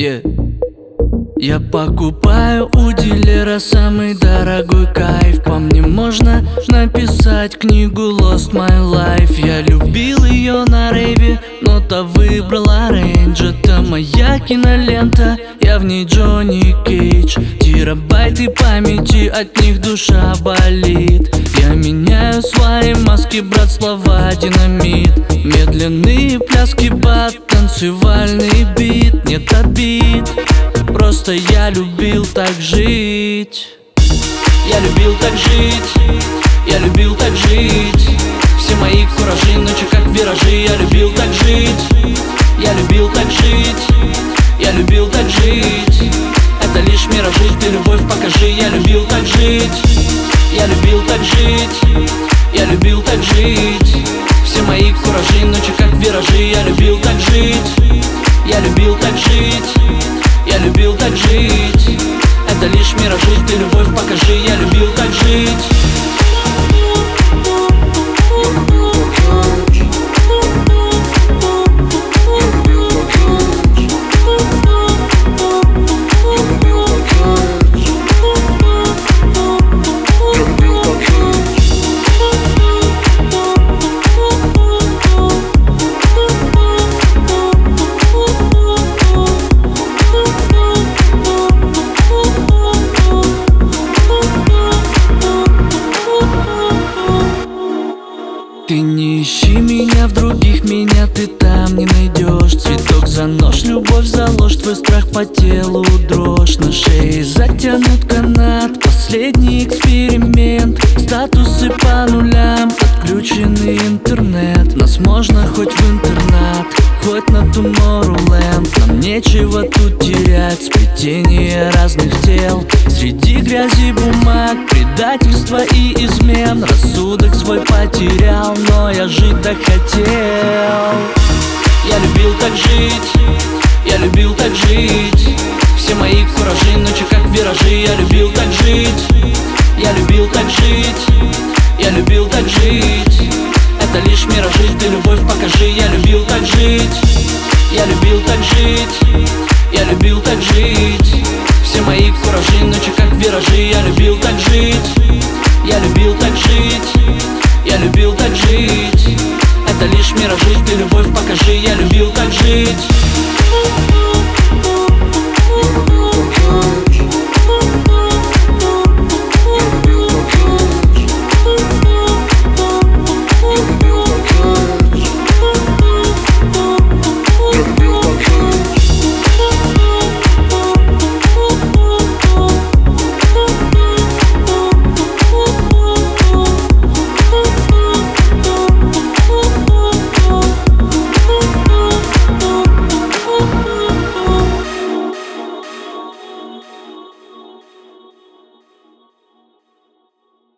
Я покупаю у дилера самый дорогой кайф. По мне можно написать книгу Lost My Life Я любил ее на рейве, но та выбрала рейндж Это моя кинолента, я в ней Джонни Терабайты памяти, от них душа болит. Я меняю свои маски, брат, слова динамит. Медленные пляски, бат, танцевальный бит. Нет обид Просто я любил так жить. Я любил так жить Я любил так жить. Все мои куражи, ночи как виражи Я любил так жить. Я любил так жить Я любил так жить миражи, ты любовь покажи Я любил так жить. Я любил так жить Я любил так жить. Все мои куражи, ночи как виражи Я любил так жить. Я любил так жить я любил так жить. Это лишь миражи, ты любовь покажи Я любил так жить меня в других, меня ты там не найдешь. Цветок за нож, любовь за ложь, твой страх по телу дрожь. На шее затянут канат, последний эксперимент. Статусы по нулям, отключенный интернет. Нас можно хоть в интернат, хоть на Tomorrowland. Нам нечего тут терять, сплетение разных тел Среди грязи бумаг, предательства и измен. Рассудок свой потерял, но я жить так хотел. Я любил так жить, я любил так жить. Все мои куражи, ночи как виражи Я любил так жить, я любил так жить Я любил так жить Это лишь миражи, ты любовь покажи Я любил так жить, я любил так жить. Я любил так жить. Все мои куражи, ночи как виражи Я любил так жить, я любил так жить. Я любил так жить. Это лишь миражи, ты любовь покажи Я любил так жить